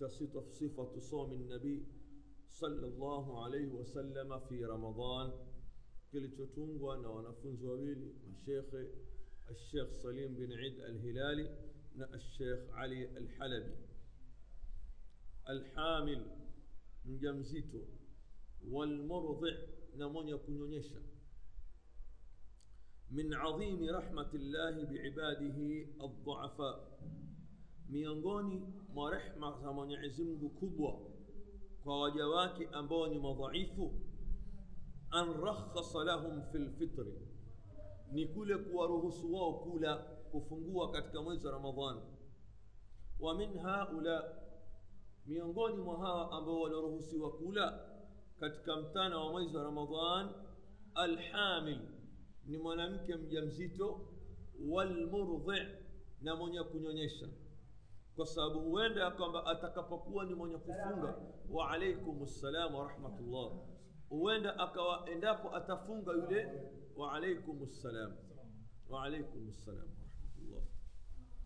صفة صوم النبي صلى الله عليه وسلم في رمضان كل تتونغو أنا ونفن زوبيلي الشيخ الشيخ سليم بن عيد الهلالي الشيخ علي الحلبي الحامل مجمزيتو والمرضع نمون يكون من عظيم رحمة الله بعباده الضعفاء ميانغوني mwa rehma za Mwenyezi Mungu kubwa kwa waja wake ambao ni madhaifu an rakhasa lahum fil fitri ni kule kuwaruhusu wao kula kufungua katika mwezi wa Ramadhani wa min haula miongoni mwa hawa ambao walioruhusiwa kula katika mtana wa mwezi wa Ramadhani, alhamil ni mwanamke mjamzito walmurdhi na mwenye kunyonyesha kwa sababu huenda ya kwamba atakapokuwa ni mwenye kufunga wa alaikum ssalam warahmatullah huenda akawa endapo atafunga yule wa alaikum ssalam wa alaikum ssalam warahmatullah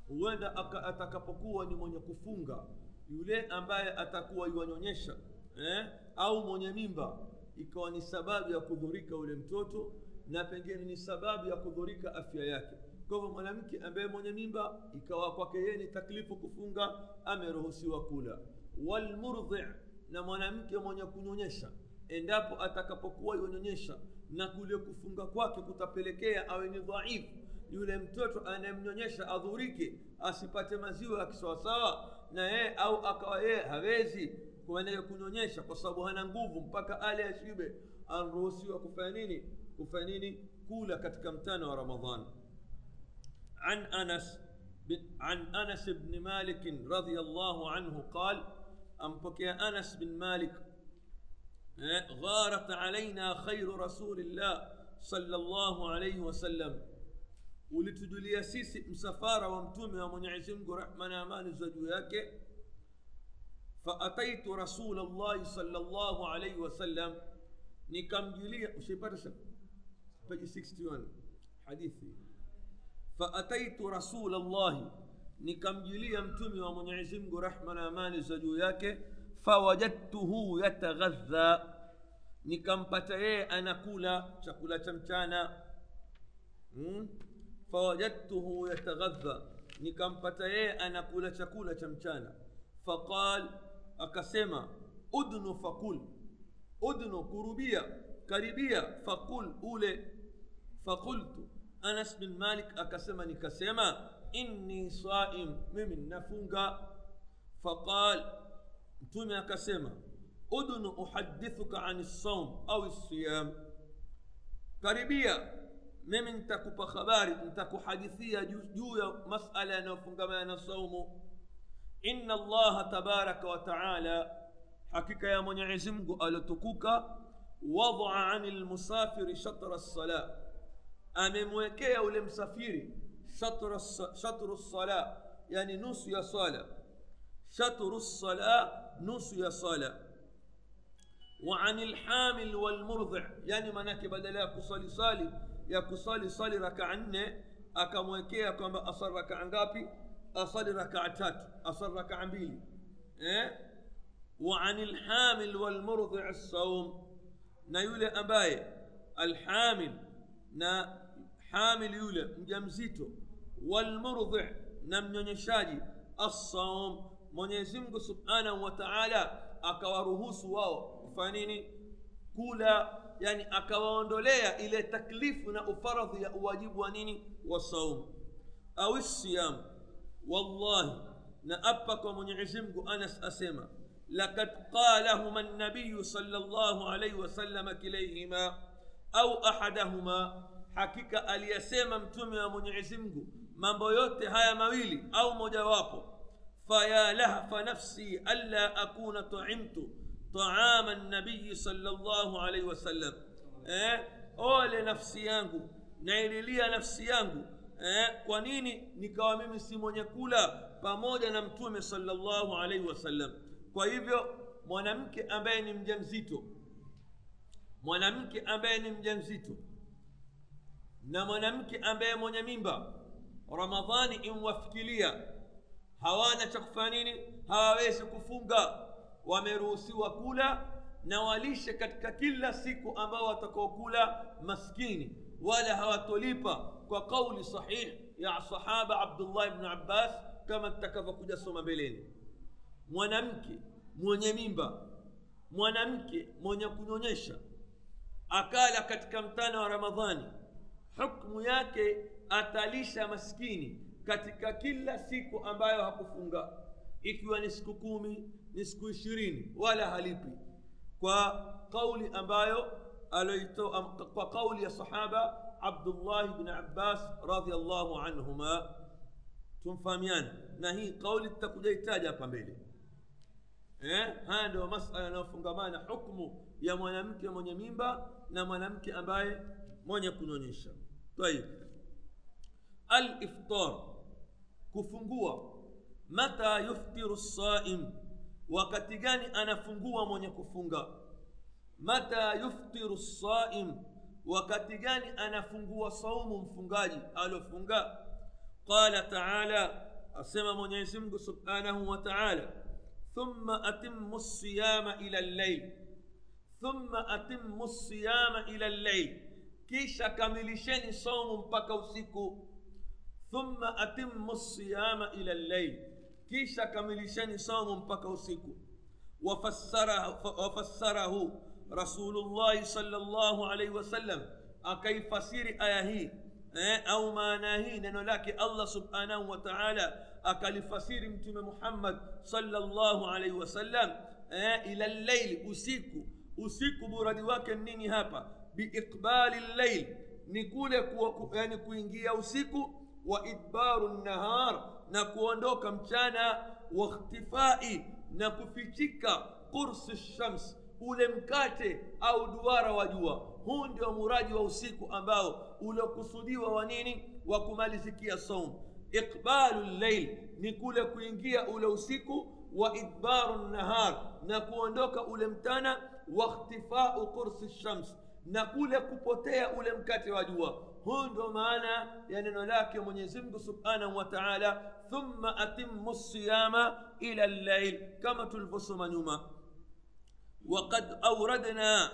huenda atakapokuwa ni mwenye kufunga yule ambaye atakuwa iwanyonyesha eh? au mwenye mimba ikawa ni sababu ya kudhurika yule mtoto na pengine ni sababu ya kudhurika afya yake kwa hivyo mwanamke ambaye mwenye mimba ikawa kwake yeye ni taklifu kufunga ameruhusiwa kula walmurdhi na mwanamke mwenye kunyonyesha endapo atakapokuwa yonyonyesha na kule kufunga kwake kutapelekea awe ni dhaifu yule mtoto anayemnyonyesha adhurike asipate maziwa ya kisawasawa na yeye au akawa yeye hawezi kuendelea kunyonyesha kwa sababu hana nguvu mpaka ale ashibe anaruhusiwa kufanya nini kufanya nini kula katika mtano wa ramadhani عن انس عن انس بن مالك رضي الله عنه قال ام بك يا انس بن مالك غارت علينا خير رسول الله صلى الله عليه وسلم ولتدلي سيسي مسفارة ومتومي ومن يعزم رحمنا مان الزجوياك فأتيت رسول الله صلى الله عليه وسلم نكم جلي وشي برسل 61 حديثي faataitu rasula llahi nikamjulia mtume wa mwenyezi mungu rehma na amani za juu yake fawajadtuhu yataghadha nikampata yeye anakula chakula cha mchana hmm? fawajadtuhu yataghadha nikampata yeye anakula chakula cha mchana faqal akasema udnu fakul udnu kurubia karibia fakul ule fakultu Anas bin Malik akasema nikasema inni saim, mimi ninafunga. Faqal, Mtume akasema udunu uhadithuka ani saum au siyam, karibia mimi nitakupa habari, nitakuhadithia juu ya masala yanayofungamana na saumu. Inna Allaha tabaraka wa taala, hakika ya Mwenyezi Mungu aliotukuka, wadaa ani lmusafiri shatra lsalah amemwekea ule msafiri shatru, shatru sala yani nusu ya sala shatru sala nusu ya sala وعن الحامل والمرضع يعني manake badala ya kusali sali ya kusali sali rakaa nne akamwekea kwamba asali rakaa ngapi asali rakaa tatu asali rakaa mbili eh? وعن الحامل والمرضع الصوم na yule ambaye alhamil na حامل يولى مجمزيته والمرضع نم ننشاجي الصوم من يزمك سبحانه وتعالى أكواره سواه فانيني كولا يعني أكواندوليا إلى تكليفنا أفرض يا أواجب ونيني والصوم أو الصيام والله نأبك من يزمك أنس أسيما لقد قالهما النبي صلى الله عليه وسلم كليهما أو أحدهما hakika aliyasema mtume wa mwenyezi mungu mambo yote haya mawili au mojawapo faya lahafa nafsi alla akuna tuimtu taama nabiyi sallallahu alaihi wasallam eh, ole nafsi yangu naililia nafsi yangu eh, kwa nini nikawa mimi si mwenye kula pamoja na mtume salllahu alaihi wasallam kwa hivyo mwanamke ambaye ni mja mzito mwanamke ambaye ni mja mzito na mwanamke ambaye mwenye mimba ramadhani imwafikilia hawana cha kufanya nini hawawezi kufunga wameruhusiwa kula na walishe katika kila siku ambao watakaokula maskini wala hawatolipa kwa kauli sahihi ya sahaba abdullah ibn abbas kama tutakavyokuja soma mbeleni mwanamke mwenye mimba mwanamke mwenye kunyonyesha akala katika mtana wa ramadhani hukumu yake atalisha maskini katika kila siku ambayo hakufunga ikiwa ni siku kumi ni siku ishirini wala halipi kwa kauli ambayo aloito, am, kwa kauli ya sahaba abdullahi bni abbas radiallahu anhuma tumfahamiana na hii kauli tutakujaitaja hapa mbele eh? haya ndio masala yanayofungamana hukmu ya mwanamke mwenye mimba na mwanamke ambaye mwenye kunyonyesha طيب الافطار كفنجوا متى يفطر الصائم وكتجاني انا فنجوا من يكفنجا متى يفطر الصائم وكتجاني انا فنجوا صوم فنجاني الو فنجا قال تعالى اسمى من يسمك سبحانه وتعالى ثم اتم الصيام الى الليل ثم اتم الصيام الى الليل kisha kamilisheni somo mpaka usiku thumma atimmu siyama ila llail kisha kamilisheni somo mpaka usiku wafassarahu rasulullahi salllahu alaihi wasallam akaifasiri aya hii eh, au maana hii neno lake allah subhanahu wa taala akalifasiri mtume muhammad salllahu alaihi wasallam eh, ila llaili usiku usiku muradi wake nini hapa biiqbali llail ni kule yani kuingia usiku wa idbaru nnahar na kuondoka mchana wakhtifai na kufichika qursi shams ule mkate au duara wa jua huu ndio muraji wa usiku ambao uliokusudiwa wa nini wa kumalizikia saum iqbalu llail ni kule kuingia ule usiku wa idbaru nahar na kuondoka ule mtana wa wakhtifau qursi shams na kule kupotea ule mkate wa jua huu ndo maana ya neno lake mwenyezi mungu subhanahu wa taala thumma atimu siyama ila llail kama tulivyosoma nyuma wakad auradna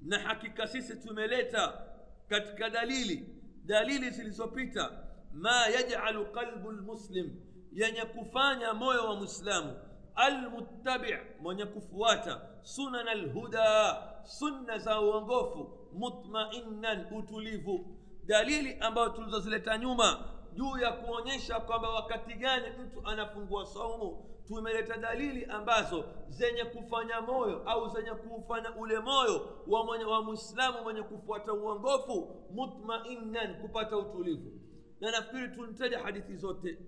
na hakika sisi tumeleta katika dalili dalili zilizopita ma yajalu qalbu lmuslim yenye kufanya moyo wa mwislamu almuttabi mwenye kufuata sunan alhuda sunna za uongofu mutmainan utulivu dalili ambayo tulizozileta nyuma juu ya kuonyesha kwamba wakati gani mtu anafungua saumu tumeleta dalili ambazo zenye kufanya moyo au zenye kufanya ule moyo wa mwenye, wa mwislamu mwenye kufuata uongofu mutmainan kupata utulivu na nafikiri tunteja hadithi zote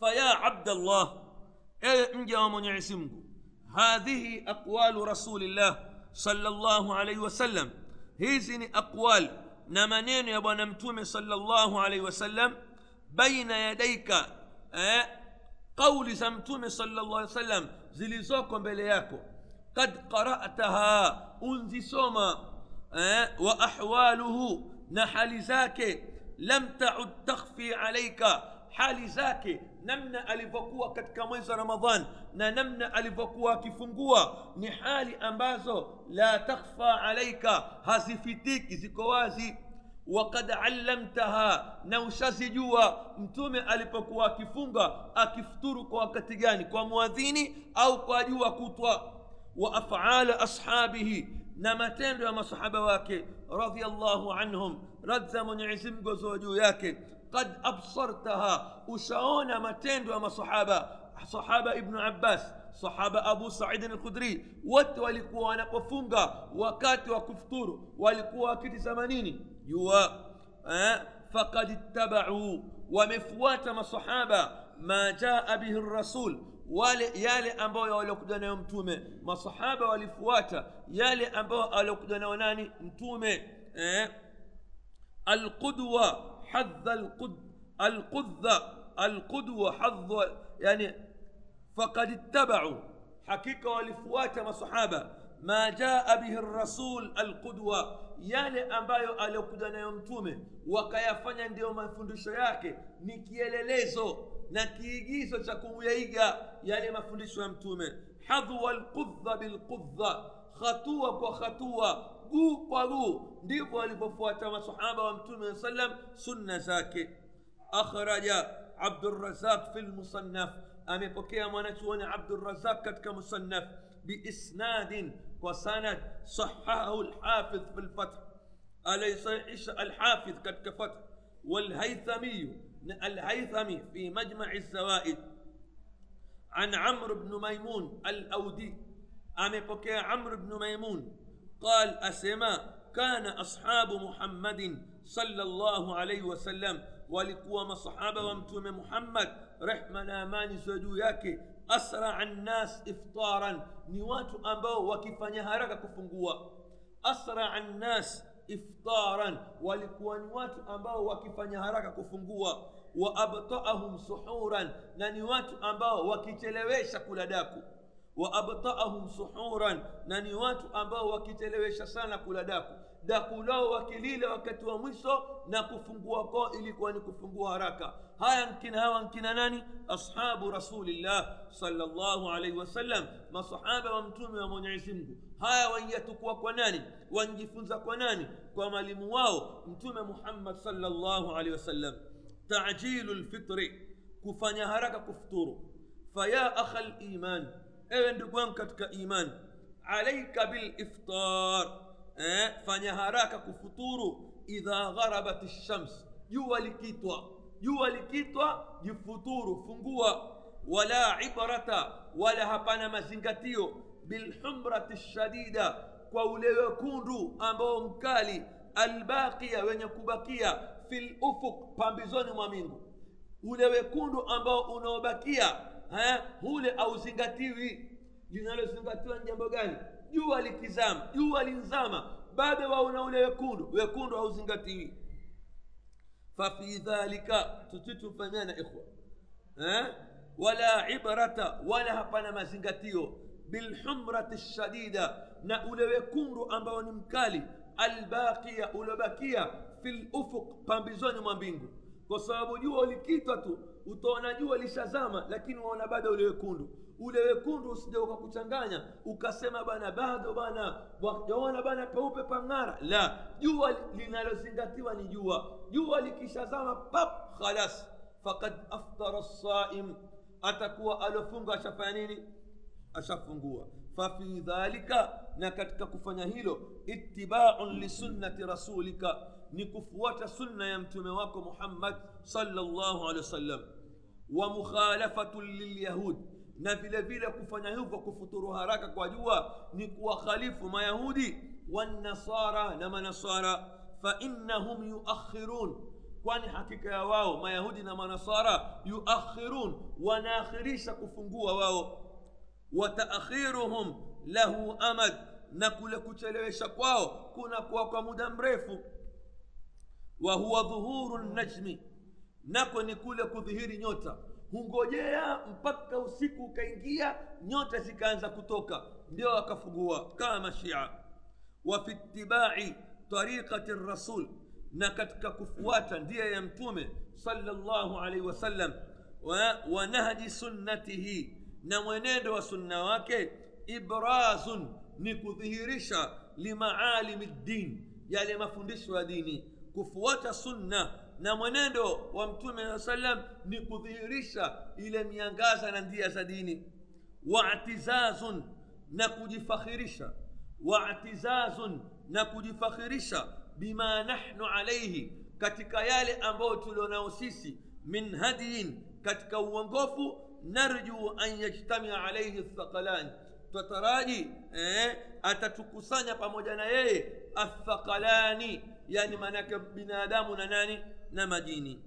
faya abdallah ewe mja wa mwenyezi mungu hadhihi aqwalu rasulillah salllahu alaihi wasallam hizi ni aqwal na maneno ya bwana mtume salllahu alaihi wasallam baina yadaika eh, kauli za mtume salllah alih wasallam zilizoko mbele yako kad qara'taha unzisoma eh, wa ahwaluhu na hali zake lam taud takhfi alaika hali zake namna alivyokuwa katika mwezi wa ramadhan na namna alivyokuwa akifungua ni hali ambazo la takhfa alaika hazifitiki ziko wazi وقد علمتها na ushazijua mtume alipokuwa akifunga akifuturu kwa wakati gani kwa mwadhini au kwa jua kutwa wa afala ashabihi na matendo ya masahaba wake radhiallahu anhum radza mwenyezi mgu juu yake قد أبصرتها أشعون ما تندوا أما صحابة صحابة ابن عباس صحابة أبو سعيد الخدري وات والكوا أنا قفونغا وكات وكفتور والكوا كتي سمانيني يوا آه، فقد اتبعوا ومفوات ما صحابة ما جاء به الرسول ويالي yale ambayo waliokuja nayo mtume masahaba walifuata yale ambayo aliokuja nayo nani mtume حظ القد القذة القدوة حظ يعني فقد اتبعوا حقيقة والفوات ما صحابة ما جاء به الرسول القدوة يالي يعني أمبايو ألو كدنا يمتومي وكايا فانيا ديو ما فندشو ياكي نكي يلليزو نكي يجيسو تشاكو يايجا يالي يعني ما فندشو يمتومي حظ القذة بالقذة خطوة وخطوة mguu kwa mguu ndivyo walivyofuata masahaba wa mtume saa sallam sunna zake akhraja abdurazaq fi lmusannaf amepokea mwanachuoni abdurazaq katika musannaf biisnadin kwa sanad sahahahu lhafidh fi lfath alaisaisha alhafidh katika fath والهيثمي الهيثمي في مجمع الزوائد عن عمرو بن ميمون الأودي أمي بكي عمرو بن ميمون قال أسما كان أصحاب محمد صلى الله عليه وسلم ولقوا مصحابة ومتوم محمد رحمة نامان زدوياك أسرع الناس إفطارا نوات أمبو وكفاني هارك كفنقوا أسرع الناس إفطارا ولقوا نوات أمبو وكفاني هارك كفنقوا وأبطأهم سحورا نوات أمبو وكتلويش كل داكو waabtaahum suhuran na ni watu ambao wakitelewesha sana kula daku daku lao wakilila wakati wa mwisho na kufungua kwao ilikuwa ni kufungua haraka haya nkina hawa nkina nani ashabu rasulillah salllahu alaihi wasallam masahaba wa mtume wa mwenyezi mungu haya waiyatukua kwa nani wanjifunza kwa nani kwa mwalimu wao mtume muhammad salllahu alaihi wasallam tajilu lfitri kufanya haraka kufuturu faya akha liman ewe ndugu wangu katika imani alaika biliftar eh, fanya haraka kufuturu idha gharabat lshams jua likitwa jua likitwa jifuturu fungua wala ibrata wala hapana mazingatio bilhumrati lshadida kwa ule wekundu ambao mkali albaqiya wenye kubakia fi lufuq pambizoni mwa mingu ule wekundu ambao unaobakia hule auzingatiwi linalozingatiwa ni jambo gani jua likizama jua linzama bado waona ule wekundu wekundu hauzingatiwi ففي ذلك تتتو فنانا إخوة أه؟ ولا عبرة ولا هبانا ما زنغتيو بالحمرة الشديدة نأولو يكونو أمبو كالي الباقية أولو باكية في الأفق بامبزوني ما بينغو وصابو يولي كيتاتو utaona jua lishazama lakini waona bado ule wekundu ule wekundu usije ukakuchanganya ukasema bana bado bana wajaona bana peupe pang'ara la jua linalozingatiwa ni jua jua likishazama pap khalas fakad aftara saim atakuwa alofunga ashafanya nini ashafungua fafi ذلك نكتك katika هيلو اتباع لسنة رسولك rasulika ni kufuata sunna ya mtume wako muhammad salllahu alehi wasallam wa mukhalafatu lilyahud na vile vile kufanya hivyo kufuturu haraka kwa jua ni kuwakhalifu mayahudi wanasara na manasara fainnahum yuakhirun kwani hakika ya wao mayahudi na manasara yuakhirun wanaakhirisha kufungua wao wataakhiruhum lahu amad na kule kuchelewesha kwao kunakuwa kwa muda mrefu wahuwa dhuhuru najmi, nako ni kule kudhihiri nyota. Hungojea mpaka usiku ukaingia, nyota zikaanza kutoka, ndio akafungua kama Shia. Wa fi ittibai tariqati rasul, na katika kufuata ndiye ya Mtume sallallahu alaihi wasallam wa, wa nahji sunnatihi, na mwenendo wa sunna wake ibrazun, ni kudhihirisha limaalimu ddin, yale mafundisho ya dini kufuata sunna na mwenendo wa mtume saa salam ni kudhihirisha ile miangaza na ndia za dini watizazun na kujifakhirisha watizazun na kujifakhirisha bima nahnu alaihi katika yale ambayo tulionao sisi min hadiyin katika uongofu narju an yajtamia alaihi thaqalan twataraji eh, atatukusanya pamoja na yeye athaqalani يعني معناك بنا دام ناني نمديني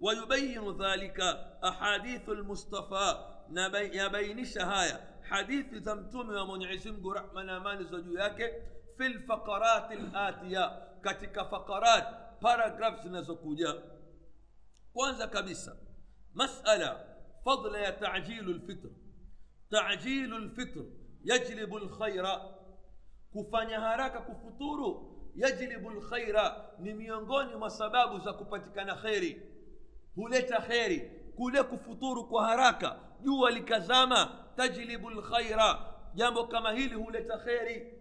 ويبين ذلك أحاديث المصطفى يبين شهاية حديث ثمتم ومن عسم رحمة نامان زجوياك في الفقرات الآتية كتك فقرات paragraphs zinazokuja kwanza kabisa masala fadla ya tajilu lfitr tajilu lfitr yajlibu lkhaira kufanya haraka kufuturu yajlibu lkhaira ni miongoni mwa sababu za kupatikana kheri huleta kheri kule kufuturu kwa haraka jua likazama tajlibu lkhaira jambo kama hili huleta kheri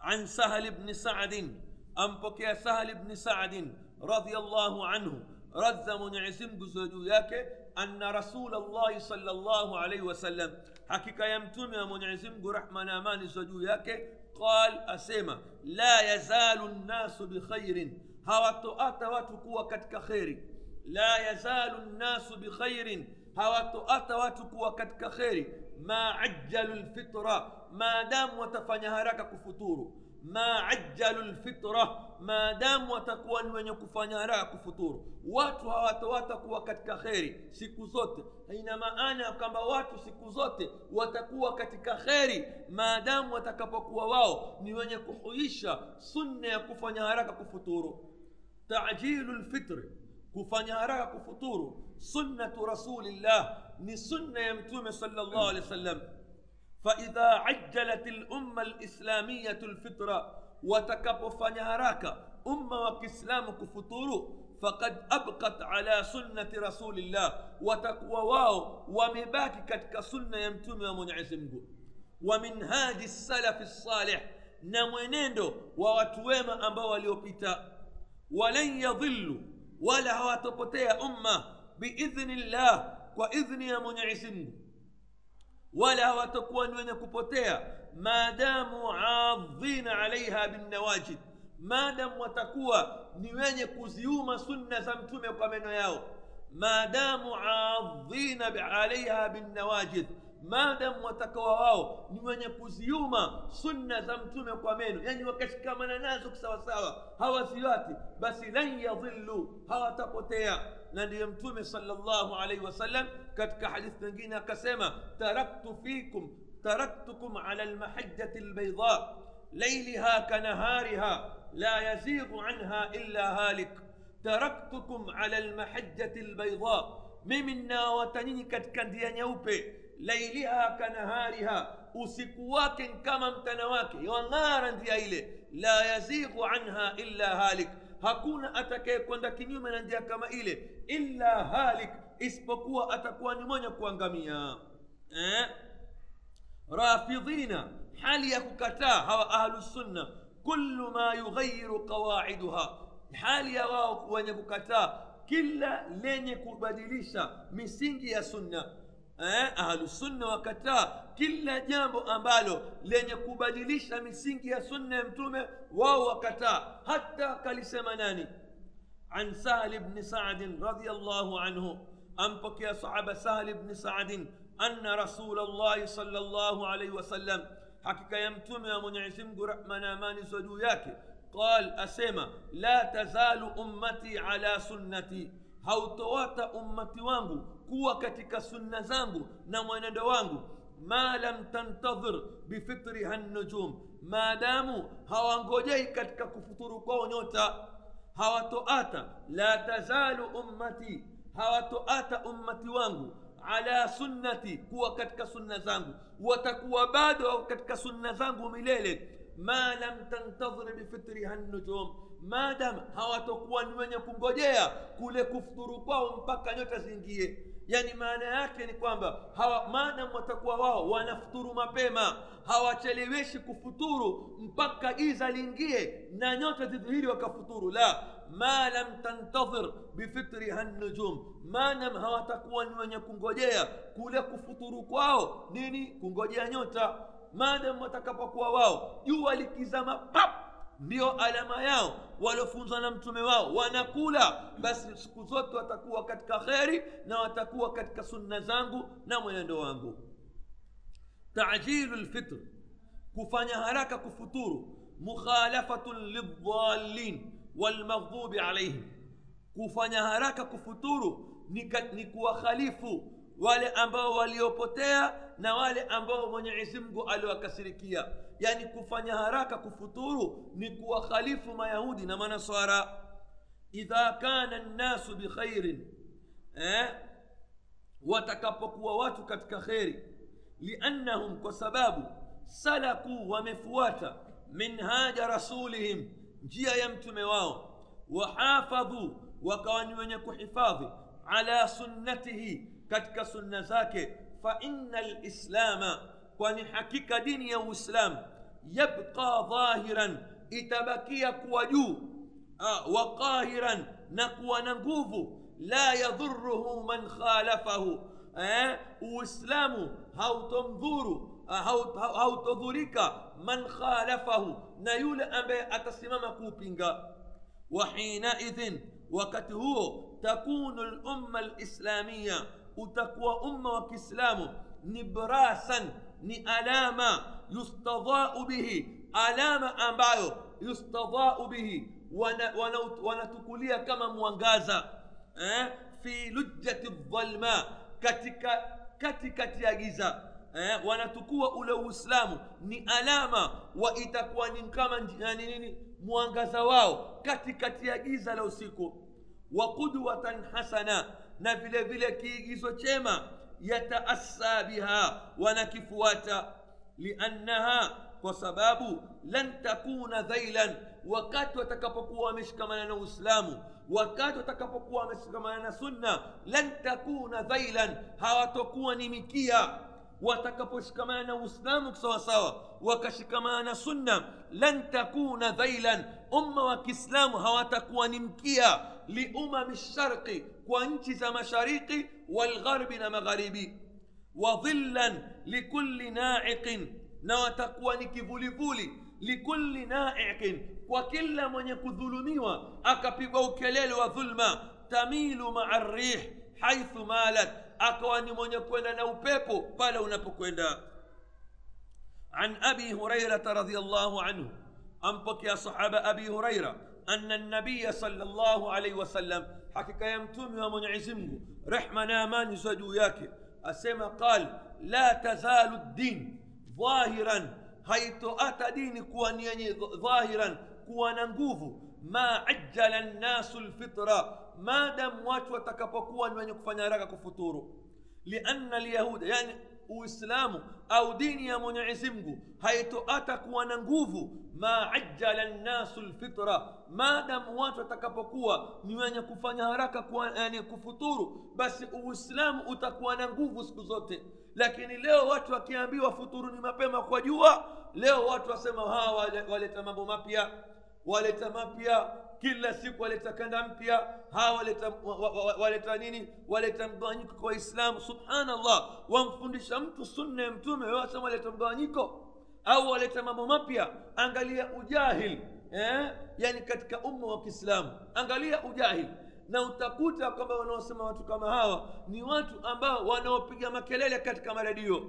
an sahli bni sadin ampokea sahli bni sadin radiallahu anhu radha mwenyezi mungu juu yake anna rasul llahi salllahu alaihi wasallam hakika ya mtume wa mwenyezi mungu rahma na amani ziwe yake قال أسمى لا يزال الناس بخير هوات أتى آه، واتكوا كتك خير لا يزال الناس بخير هوات أتى آه، واتكوا كتك خير ما عجل الفطرة ما دام وتفنى هرك كفطور ما عجل الفطرة maadamu watakuwa ni wenye kufanya raha kufuturu watu hawatakuwa katika kheri siku zote ina maana ya kwamba watu siku zote watakuwa katika kheri maadamu watakapokuwa wao ni wenye kuhuisha sunna ya kufanya haraka kufuturu tajilu lfitri kufanya haraka kufuturu sunnatu rasulillah ni sunna ya mtume sallallahu alaihi wasallam فإذا عجلت الأمة الإسلامية الفطرة watakapofanya haraka umma wa kiislamu kufuturu faqad abqat ala sunnati rasulillah watakuwa wao wamebaki katika sunna ya mtume wa mwenyezi mungu wa minhaji salafi salih na mwenendo wa watu wema ambao waliopita walan yadhillu wala hawatopotea umma biidhnillah kwa idhni ya mwenyezi mungu ولا hawatakuwa ni wenye kupotea maadamu adhina alaiha binnawajid maadamu watakuwa ni wenye kuziuma sunna za mtume kwa meno yao maadamu adhina alaiha binnawajid maadamu watakawa wao ni wenye kuziuma sunna za mtume kwa meno yani wakashikamana nazo kisawasawa hawaziwati basi lan yadhillu hawatapotea na ndiyo mtume salllahu alaihi wasallam katika hadithi nyingine akasema taraktu fikum taraktukum ala almahajjati albayda ليلها كنهارها la yazighu anha illa halik taraktukum ala المحجة البيضاء mimi ninawawatanyinyi katika ndia nyeupe lailiha kanahariha usiku wake kama mtana wake yawang'ara ndia ile la yazighu anha illa halik hakuna atakayekwenda kinyume na ndia kama ile illa halik isipokuwa atakuwa ni mwenye kuangamia eh? rafidhina hali ya kukataa hawa ahlusunna kullu ma yughayiru qawaiduha hali ya wao wenye kukataa kila lenye kubadilisha misingi ya sunna eh? ahlusunna wakataa kila jambo ambalo lenye kubadilisha misingi ya sunna ya mtume wao wakataa hata kalisema nani an sahli bni sadin radiallahu anhu أنبك يا صعب سهل بن سعد أن رسول الله صلى الله عليه وسلم حقيقة يمتم من عسيم قرأمنا ما نسدو ياك قال أسيما لا تزال أمتي على سنتي هاو توات أمتي وانغو كوا كتك سنة زانغو نوانا دوانغو ما لم تنتظر بفطرها النجوم ما داموا هاو انغوجي كتك كفطرو كونيوتا هاو توات لا تزال أمتي hawatoata ummati wangu ala sunnati kuwa katika sunna zangu watakuwa bado katika sunna zangu milele ma lam tantadhir bifitriha nujum maadam hawatokuwa ni wenye kungojea kule kufuturu kwao mpaka nyota ziingie yani maana yake ni kwamba hawa maadam watakuwa wao wanafuturu mapema hawacheleweshi kufuturu mpaka giza liingie na nyota zidhihiri wakafuturu la ما lam tantadhir bifitriha nujum maanam hawatakuwa ni wenye kungojea kule kufuturu kwao nini kungojea nyota maadam watakapokuwa wao jua likizama pap ndiyo alama yao waliofunzwa na mtume wao wanakula basi siku zote watakuwa katika kheri na watakuwa katika sunna zangu na mwenendo wangu tajilu lfitr kufanya haraka kufuturu mukhalafatun lildhalin walmaghdhubi alaihim kufanya haraka kufuturu ni, ni kuwakhalifu wale ambao waliopotea na wale ambao mwenyezi mungu aliwakasirikia yani kufanya haraka kufuturu ni kuwakhalifu mayahudi na manaswara idha kana nnasu bikhairin eh? watakapokuwa watu katika kheri liannahum kwa sababu salakuu wamefuata minhaja rasulihim njia ya mtume wao wahafadhu wakawa ni wenye kuhifadhi ala sunnatihi katika sunna zake fa faina lislama kwani hakika dini ya uislamu yabqa dhahiran itabakia kuwa juu wa qahiran na kuwa na nguvu la yadhuruhu man khalafahu uislamu hautomdhuru hautodhurika man khalafahu na yule ambaye atasimama kuupinga وحينئذ wakati huo takunu lumma lislamia utakuwa umma wa kiislamu ni brasan ni alama yustadhau bihi alama ambayo yustadhau bihi wanatukulia wana, wana kama mwangaza eh? fi lujjati ldhalma katika katikati ya giza eh, wanatukua ule uislamu ni alama wa itakuwa ni kama yani eh, nini mwangaza wao katikati ya giza la usiku wa qudwatan hasana na vile vile kiigizo chema yataassa biha wanakifuata liannaha kwa sababu lan takuna dhailan wakati watakapokuwa wameshikamana na uislamu wakati watakapokuwa wameshikamana na sunna lan takuna dhailan hawatokuwa ni mikia واتك بشكمانا وسلامك سوا سوا وكشكمانا سنة لن تكون ذيلا أمة وكسلام هواتكوا نمكيا لأمم الشرق وانتزا مشاريق والغرب مغاربي وظلا لكل ناعق نواتكوا نكفولي فولي likulli naiqin, kwa kila mwenye kudhulumiwa akapigwa ukelele wa dhulma, tamilu maa rih haithu malat akawa ni mwenye kwenda na upepo pale unapokwenda an abi hurairata radiallahu anhu ampokea sahaba abi huraira أن النبي صلى الله عليه وسلم حكى يمتم ومن عزمه رحمة نامان زدو ياك أسمى قال لا تزال الدين ظاهرا حيث أتى دين كواني ظاهرا كوانا نقوفه ma ajjala nnasu lfitra maadamu watu watakapokuwa ni wenye kufanya haraka kufuturu lianna lyahuda yani uislamu au dini ya mwenyezimgu mungu haitoata kuwa na nguvu ma ajjala nnasu lfitra maadamu watu watakapokuwa ni wenye kufanya haraka kuwa, yani kufuturu basi uislamu utakuwa na nguvu siku zote lakini leo watu wakiambiwa futuru ni mapema kwa jua leo watu wasema hawa waleta mambo mapya waleta mapya kila siku waleta kanda mpya hawa waleta, waleta nini waleta mgawanyiko kwa waislamu subhanallah wamfundisha mtu sunna ya mtume wasa waleta mgawanyiko au waleta mambo mapya angalia ujahil eh? yani katika umma wa kiislamu angalia ujahil na utakuta kwamba wanaosema watu kama hawa ni watu ambao wanaopiga makelele katika maredio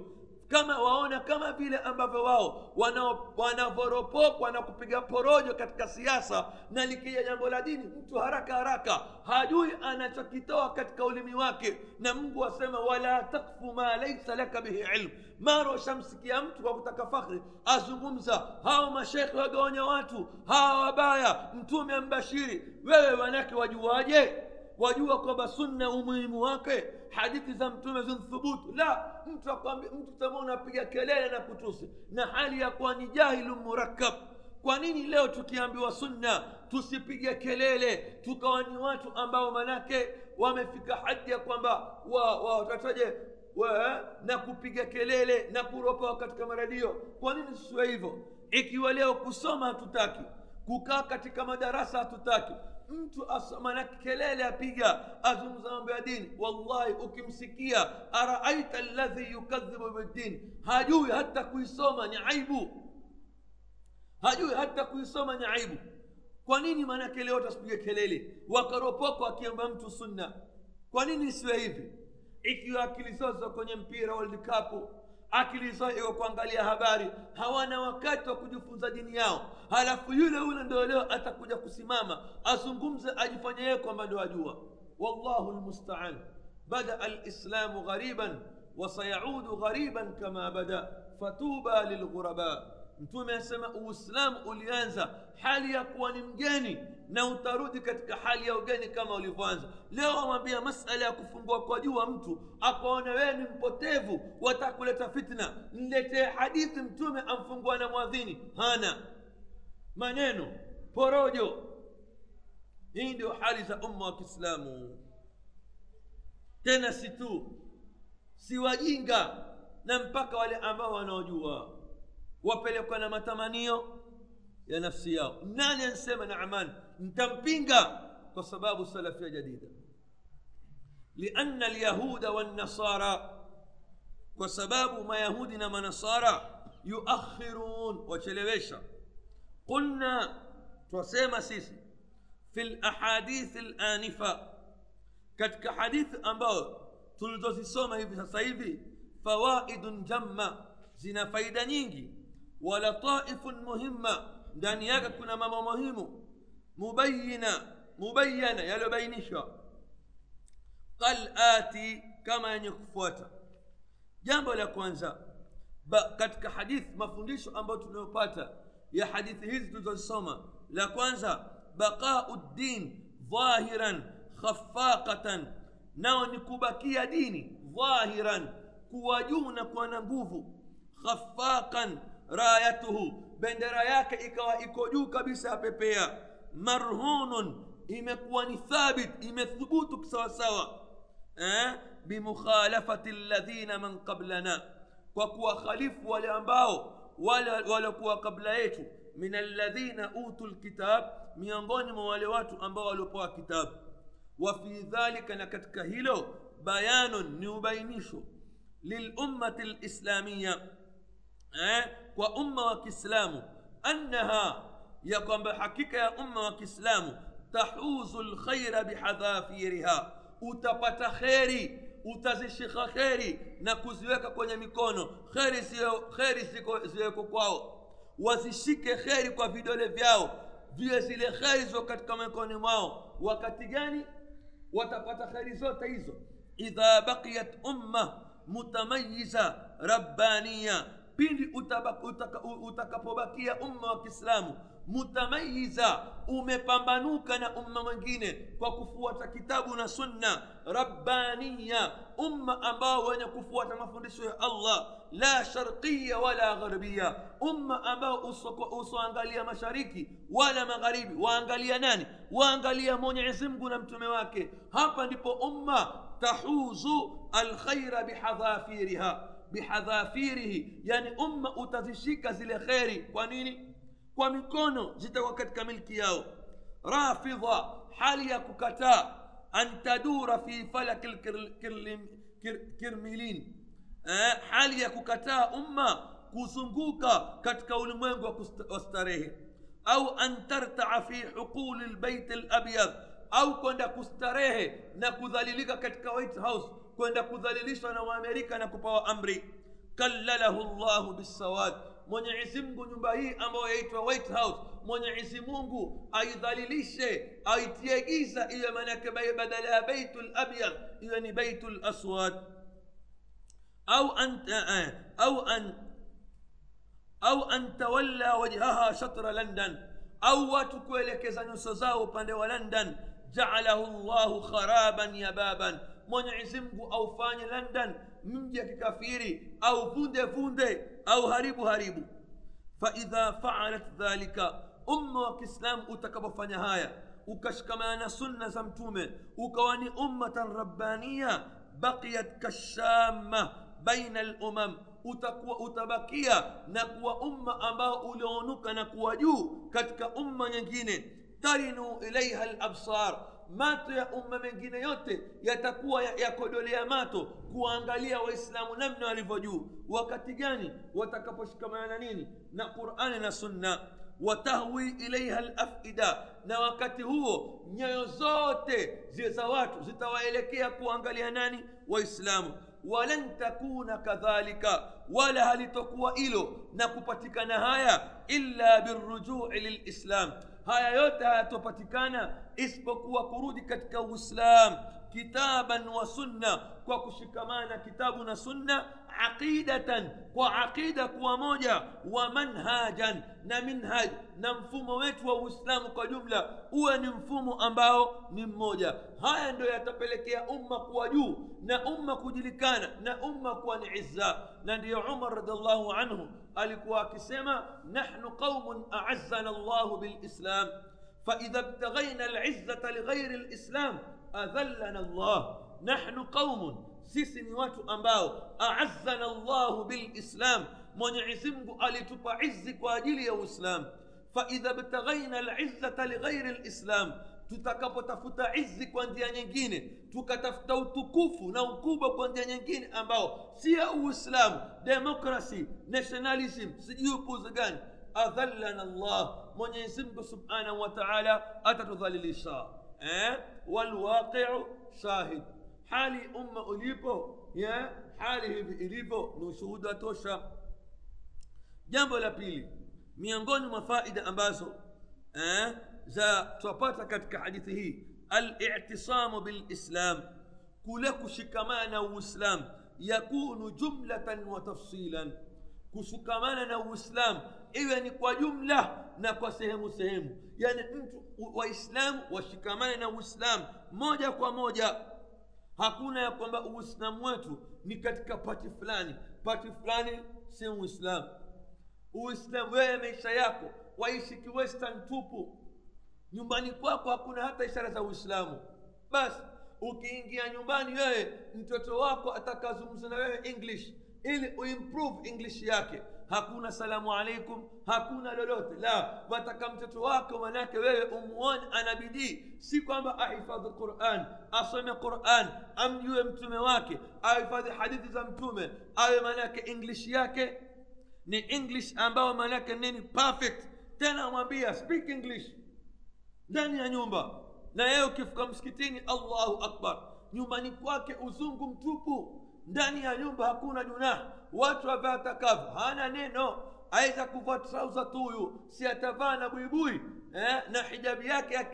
kama waona kama vile ambavyo wao wanavoropokwa na kupiga porojo katika siasa na likija jambo la dini mtu haraka haraka hajui anachokitoa katika ulimi wake na mungu asema wala takfu ma laisa laka bihi ilm mara washamsikia mtu kwa kutaka fakhri azungumza hawa mashekhe wagawanya watu hawa wabaya mtume ambashiri wewe wanake wajuaje wajua kwamba sunna umuhimu wake hadithi za mtume zinthubutu la mtu mtu tamaa unapiga kelele na kutusi na hali ya kuwa ni jahilu murakab kwa nini leo tukiambiwa sunna tusipige kelele tukawa ni watu ambao manake wamefika hadi ya kwamba watataje wa, wa, eh, na kupiga kelele na kuropoa katika maradio kwa nini tusiwe hivyo ikiwa leo kusoma hatutaki kukaa katika madarasa hatutaki mtu mana kelele apiga azungumza mambo ya dini wallahi ukimsikia araaita ladhi yukadhibu biddin hajui hata kuisoma ni aibu hajui hata kuisoma ni aibu kwa nini maanake leote tasipige kelele wakaropoko akiamba mtu sunna kwa nini isiwe hivi ikiwa akili zozo kwenye mpira world cup akili zao iko kuangalia habari hawana wakati wa kujifunza dini yao halafu yule yule ndio leo atakuja kusimama azungumze ajifanye yeye kwamba ndio ajua wallahu lmustaan bada alislamu ghariban wasayaudu ghariban kama bada fatuba lilghuraba mtume asema uislamu ulianza hali ya kuwa ni mgeni na utarudi katika hali ya ugeni kama ulivyoanza leo wamwambia masala ya kufungua kwa jua mtu akaona wewe ni mpotevu watakuleta fitna mletee hadithi mtume amfungua na mwadhini hana maneno porojo hii ndio hali za umma wa kiislamu tena si tu si wajinga na mpaka wale ambao wanaojua wapelekwa na matamanio ya nafsi yao nani ansema naaman nitampinga kwa sababu salafia لأن اليهود والنصارى وسباب ما يهودنا ما نصارى يؤخرون وشلويشا قلنا توسيما سيسي في الأحاديث الآنفة كتك حديث أمبو تلدوسي في هيفي فوائد جمة زنا فايدة نينجي ولطائف مهمة دانياك كنا ماما مهمو مبينة مبينة yaliyobainisha qalati kama yenye kufuata jambo la kwanza ba, katika hadithi mafundisho ambayo tunayopata ya hadithi hizi tulizosoma la kwanza baqau din dhahiran khafaqatan nao ni kubakia dini dhahiran kuwa juu na kuwa na nguvu khafaqan rayatuhu bendera yake ikawa iko juu kabisa yapepea marhunun imekuwa ni thabit imethubutu kisawasawa eh? bimukhalafati ladhina man qablana kwa kuwakhalifu wale ambao waliokuwa kabla yetu min alladhina utu lkitab miongoni mwa wale watu ambao waliopewa kitabu wa fi dhalika na katika hilo bayanun ni ubainisho lilummati lislamiya eh? kwa umma wa kiislamu annaha ya kwamba hakika ya umma wa kiislamu tahuzu lkhaira bihadhafiriha utapata kheri utazishika kheri na kuziweka kwenye mikono kheri kheri ziweko kwao wazishike kheri kwa vidole vyao vile zile kheri ziko katika mikono mwao wakati gani watapata kheri zote hizo idha baqiyat umma mutamayiza rabbaniya pindi utakapobakia utaka umma wa kiislamu mutamayiza umepambanuka na umma mwingine kwa kufuata kitabu na sunna rabbaniya umma ambao wenye kufuata mafundisho ya allah la sharqiya wala gharbiya umma ambao usoangalia mashariki wala magharibi waangalia nani waangalia mwenyezi mungu na mtume wake hapa ndipo umma tahuzu alkhaira bihadhafiriha bihadhafirihi yani umma utazishika zile kheri kwa nini kwa mikono zitakuwa katika milki yao rafidha hali ya kukataa antadura fi falaki kirmilin eh, hali ya kukataa umma kuzunguka katika ulimwengu wa starehe au an tartaa fi huqul lbait labyad au kwenda kustarehe na kudhalilika katika white house kwenda kudhalilishwa na waamerika na kupawa amri kallalahu llahu bisawad mwenyezi mungu nyumba hii ambayo yaitwa white house mwenyezi mungu aidhalilishe aitie giza iwe manake badala ya beitu labyad iwe ni beitu laswad au an, uh, au an au an tawalla wajhaha shatra london au watu kuelekeza nyuso zao upande wa london jaalahu llahu kharaban yababan mwenyezi mungu aufanye london mji ya kikafiri au vunde vunde au haribu haribu faidha faalat dhalika umma wa kiislamu utakapofanya haya ukashikamana na sunna za mtume ukawa ni ummatan rabbania baqiyat kashama baina lumam utakuwa utabakia na kuwa umma ambao ulionuka na kuwa juu katika umma nyingine tarinu ilaiha labsar mato ya umma mengine yote yatakuwa yakodolea ya mato kuwaangalia waislamu namna walivyo juu wakati gani watakaposhikamana na nini na qurani na sunna watahwi ilaiha lafida na wakati huo nyoyo zote za watu zitawaelekea kuangalia nani waislamu walan takuna kadhalika wala halitokuwa hilo na kupatikana haya illa birujui lilislam haya yote hayatopatikana isipokuwa kurudi katika uislam kitaban wa sunna kwa kushikamana kitabu na sunna aqidatan kwa aqida kuwa moja wa manhajan na minhaj na mfumo wetu wa uislamu kwa jumla uwe ni mfumo ambao ni mmoja haya ndio yatapelekea umma kuwa juu na umma kujulikana na umma kuwa ni izza na ndiyo umar radiallahu anhu alikuwa akisema nahnu qaumun aazzana llahu bilislam faidha btaghaina lizzata lighairi lislam adhallana llah nahnu qaumun sisi ni watu ambao aazana llahu bilislam mwenyezi mungu alitupa izi kwa ajili ya uislamu faidha btaghaina lizzata lighairi lislam tutakapotafuta izi kwa njia nyingine tukatafuta utukufu na ukubwa kwa njia nyingine ambao si ya uislamu demokrasi nationalism sijui upuzi gani adhallana llah mwenyezi mungu subhanahu wa taala atatudhalilisha eh? walwaqiu shahid hali umma ulipo yeah? hali hivi ilivyo ni ushuhuda tosha jambo la pili miongoni mwa faida ambazo eh, za twapata katika hadithi hii alitisamu bilislam kule kushikamana na uislam yakunu jumlatan wa tafsilan kushikamana na uislam iwe ni kwa jumla na kwa sehemu sehemu yani mtu waislamu washikamane na uislam moja kwa moja hakuna ya kwamba uislamu wetu ni katika pati fulani pati fulani si uislamu uislamu wewe maisha yako waishi kiwestern tupu nyumbani kwako hakuna hata ishara za uislamu basi ukiingia nyumbani wewe mtoto wako atakazungumza na wewe english ili uimprove english yake hakuna salamu alaikum hakuna lolote la wataka mtoto wako manake wewe umuone ana bidii si kwamba ahifadhi quran asome quran amjue mtume wake ahifadhi hadithi za mtume awe manake english yake ni english ambayo manake nini perfect tena amwambia speak english ndani ya nyumba na yeye ukifika msikitini allahu akbar nyumbani kwake uzungu mtupu ndani ya nyumba hakuna junah watu wavaa atakavyo hana neno aweza kuvaa trauza tu huyu si atavaa na buibui eh, na hijabi yake ya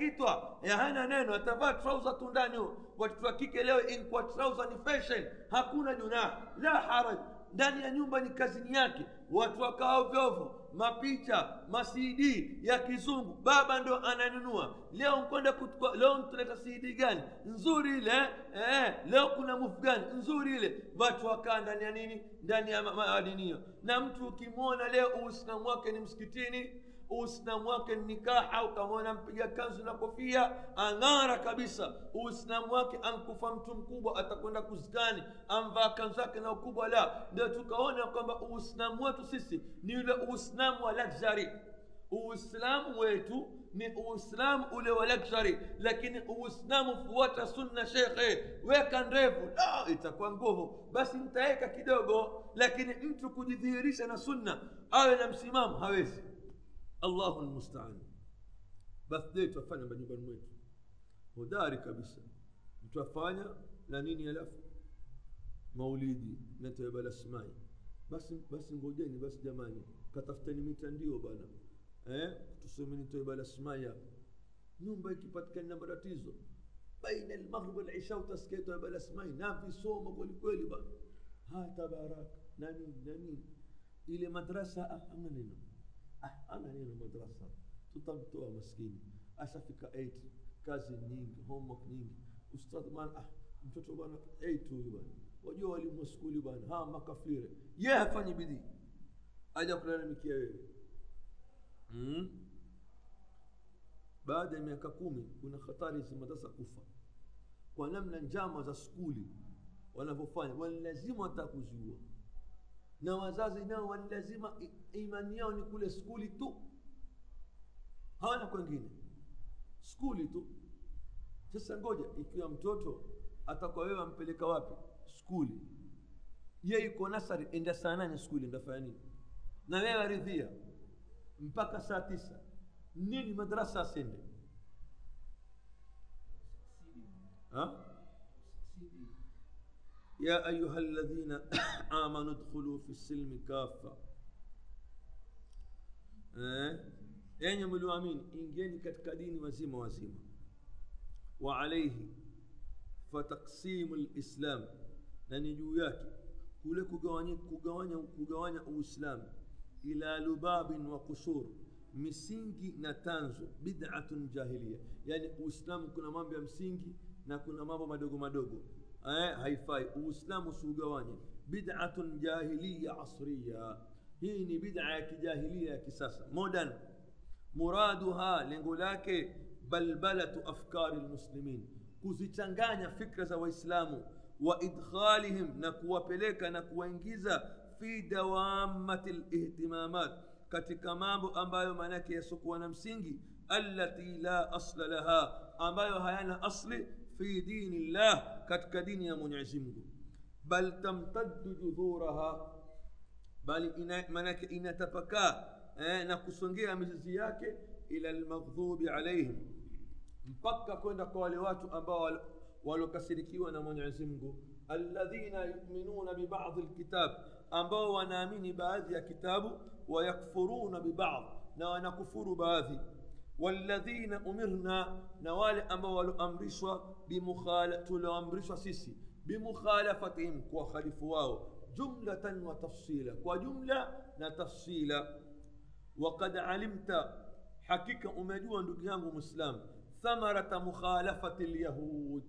eh, hana neno atavaa trauza tu ndani watoto wa kike leo inkuwa trauza ni fashion hakuna junaha la haraj ndani ya nyumba ni kazini yake watu wakaovyovo mapicha masidi ya kizungu baba ndo ananunua leo mkwenda leo ntuleta cd gani nzuri ile eh, leo kuna mufu gani nzuri ile watu wakaa ndani ya nini ndani ya madinio na mtu ukimwona leo uislamu wake ni msikitini Uislamu wake ni nikaha, ukamwona mpiga kanzu na kofia ang'ara kabisa. Uislamu wake ankufa mtu mkubwa, atakwenda kuzikani, amvaa kanzu yake na ukubwa. La, ndio tukaona kwamba Uislamu wetu sisi ni ule Uislamu wa luxury. Uislamu wetu ni Uislamu ule wa luxury, lakini Uislamu fuata sunna shekhe, weka ndevu no, itakuwa nguvu, basi nitaweka kidogo, lakini mtu kujidhihirisha na sunna awe na msimamo hawezi. الله المستعان بس ده توفانا بني بني وداري كبسة توفانا لنيني ألف موليدي نتو يبال اسماي بس بس نقوديني بس جماني كتفتني ميتا ديو بانا ايه تسوميني تو يبال اسماي نوم بايكي باتكن نمراتيزو بين المغرب والعشاء وتسكيتو يبال اسماي نام في سوما قولي قولي بانا ها تبارك نانين نانين إلي مدرسة أمنينو ah, ana madrasa tutamtoa maskini ashafika kazi nyingi homework nyingi ustadh ah, mtoto bana 8 huyu bana wajua walimu wa skuli bana ha makafire ye yeah, hafanyi bidii aja kulalamikia wewe mm? baada ya miaka kumi kuna hatari za madrasa kufa kwa namna njama za skuli wanavyofanya walilazima watakuziua na wazazi nao walilazima imani yao ni kule skuli tu hawana kwengine skuli tu sasa ngoja ikiwa mtoto atakuwa wewe ampeleka wapi skuli ye iko nasari enda saa nane skuli ndafanya nini na wewe aridhia mpaka saa tisa nini madrasa asende ha? يا أيها الذين آمنوا ادخلوا في السلم كافة أين إيه نعم يملو أمين إن جنكت كدين وزيمة وزيمة وعليه فتقسيم الإسلام نجوياك كلك جواني كجواني كجواني الإسلام إلى لباب وقصور misingi na tanzo bidatun jahilia yani uislamu kuna mambo ya msingi na kuna mambo madogo madogo هايفاي واسلام وسوقواني بدعة جاهلية عصرية هي ni bid'a ya kijahiliya ya kisasa modern muraduha lengo lake balbalatu afkari lmuslimin kuzichanganya fikra za waislamu wa idkhalihim na kuwapeleka na kuwaingiza fi dawamati lihtimamat katika mambo ambayo maanake yasiokuwa na msingi allati la asla laha ambayo hayana asli في دين الله كتك دين يا منعز بل تمتد جذورها بل إن منك إن تفكا آه، نقصنجي مزياك إلى المغضوب عليهم مبكا كنا قوالوات أبا ولو كسركي ونمنعز الذين يؤمنون ببعض الكتاب أبا ونامين بعض يا كتاب ويكفرون ببعض na wanakufuru baadhi والذين أمرنا نوال أما أمرشوا بمخالفة الأمرشوا سيسي بمخالفتهم وخلفوا جملة وتفصيلا وجملة نتفصيلا وقد علمت حقيقة أمجوا نجيانه مسلم ثمرة مخالفة اليهود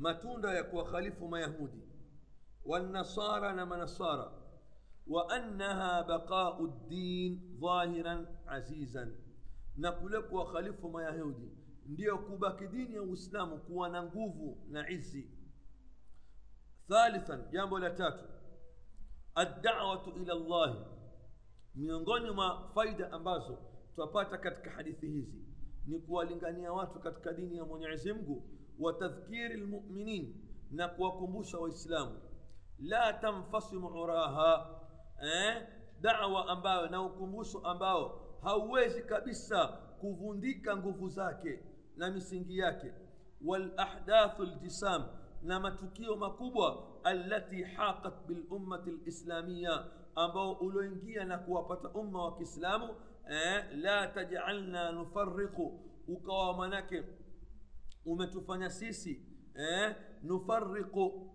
matunda ya kuwakhalifu ما يهودي والنصارى لما نصارى وأنها بقاء الدين ظاهرا عزيزا na kuwa khalifu mayahudi ndiyo kubaki dini ya uislamu kuwa na nguvu na izi thalithan jambo la tatu addawatu ila llahi miongoni mwa faida ambazo twapata katika hadithi hizi ni kuwalingania watu katika dini ya mwenyezi mungu wa tadhkiri lmuminin na kuwakumbusha waislamu la tanfasimu uraha eh? dawa ambayo na ukumbusho ambao hauwezi kabisa kuvundika nguvu zake na misingi yake walahdathu ljisam na matukio makubwa allati haqat bilummati lislamiya ambao ulioingia na kuwapata umma wa kiislamu eh, la tajalna nufariku ukawa manake umetufanya sisi eh, nufariqu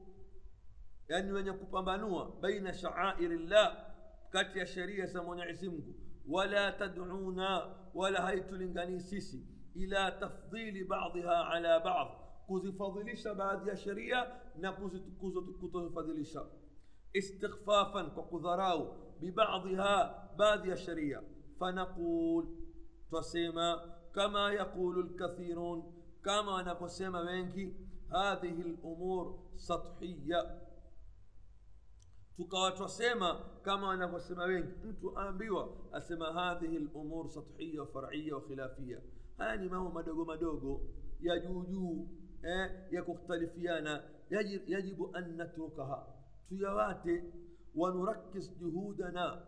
yani wenye kupambanua baina shaairi llah kati ya sheria za mwenyezimgu ولا تدعونا ولا هيتلنغاني سيسي الى تفضيل بعضها على بعض كوزفضلش بعد يا شريا نكوز كوزي كوزفضلش استخفافا كوكوزراو ببعضها بعد يا شريا فنقول تسيما كما يقول الكثيرون كما نقسم بينك هذه الامور سطحيه tukawa twasema kama wanavyosema wengi mtu aambiwa asema hadhihi lumur sathiya wafaria wakhilafia haya ni mambo madogo madogo ya juujuu eh, ya kukhtalifiana yajib, yajibu an natrukaha tuyawate wanurakis juhudana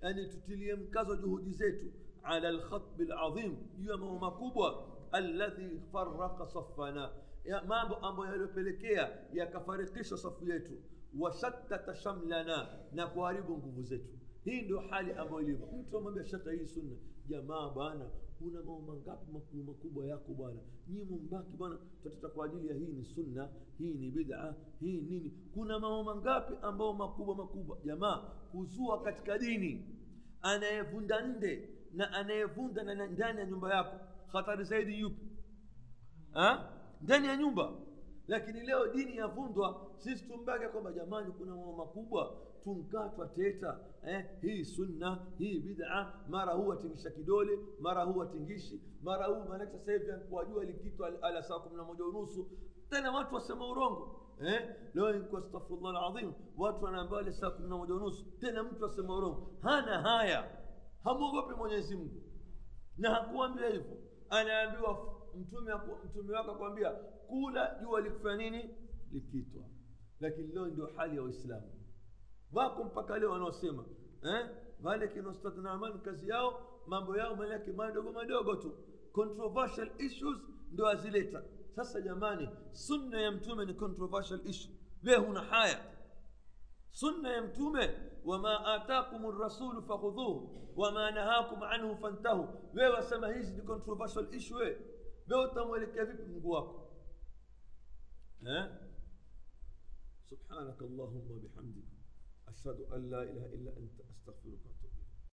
yani tutilie mkazo juhudi zetu ala lkhatbi ladhim juu ya mambo makubwa alladhi faraka safana mambo ambayo yaliyopelekea yakafarikisha safu yetu washattata shamlana na kuharibu nguvu zetu hii ndio hali ambayo ilivyo mtu amwambia shata hii sunna jamaa bwana kuna mambo mangapi makubwa makubwa yako bwana nyinyi mbaki bwana tutata kwa ajili ya hii ni sunna hii ni bid'a hii nini kuna mambo mangapi ambayo makubwa makubwa jamaa kuzua katika dini anayevunda nde na anayevunda ndani ya nyumba yako hatari zaidi yupi ndani ya nyumba lakini leo dini yavundwa sisi tumbake kwamba jamani kuna mambo makubwa tunkatwa teta eh, hii sunna hii bid'a mara huu atingisha kidole mara huu atingishi mara huu maanake sasa hivi kuwajua likitwa ala saa kumi na moja unusu tena watu wasema urongo eh? leo astafirullah ladhim watu wanaambia ile saa kumi na moja unusu tena mtu asema urongo hana haya hamwogopi mwenyezi mungu na hakuambiwa hivyo anaambiwa mtume mtume wake akwambia kula jua likufanya nini likitwa lakini leo ndio hali ya waislamu wako mpaka leo wanaosema eh? maliki nastatnaman kazi yao mambo yao malaki madogo madogo tu controversial issues ndio azileta sasa jamani sunna ya mtume ni controversial issue we huna haya sunna ya mtume wama atakum rasulu fakhudhuhu wama nahakum anhu fantahu we wasema hizi ni controversial issue we we utamwelekea vipi mungu wako ها سبحانك اللهم وبحمدك أشهد أن لا إله إلا أنت أستغفرك